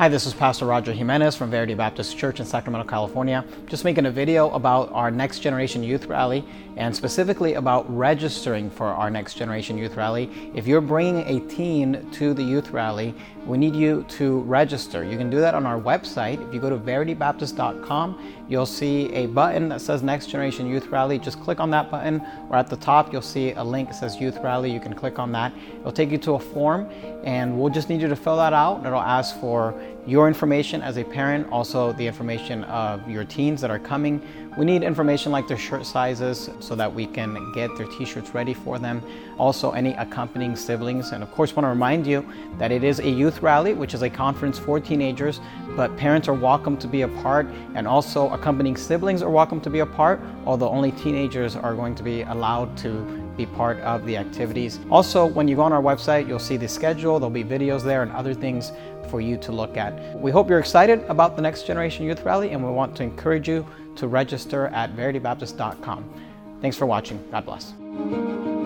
Hi, this is Pastor Roger Jimenez from Verity Baptist Church in Sacramento, California. Just making a video about our Next Generation Youth Rally and specifically about registering for our Next Generation Youth Rally. If you're bringing a teen to the Youth Rally, we need you to register. You can do that on our website. If you go to veritybaptist.com, you'll see a button that says Next Generation Youth Rally. Just click on that button, or at the top, you'll see a link that says Youth Rally. You can click on that. It'll take you to a form, and we'll just need you to fill that out. It'll ask for your information as a parent, also the information of your teens that are coming. We need information like their shirt sizes so that we can get their t shirts ready for them. Also, any accompanying siblings. And of course, want to remind you that it is a youth rally, which is a conference for teenagers, but parents are welcome to be a part, and also accompanying siblings are welcome to be a part, although only teenagers are going to be allowed to be part of the activities. Also, when you go on our website, you'll see the schedule, there'll be videos there and other things for you to look at. We hope you're excited about the Next Generation Youth Rally, and we want to encourage you to register at veritybaptist.com. Thanks for watching. God bless.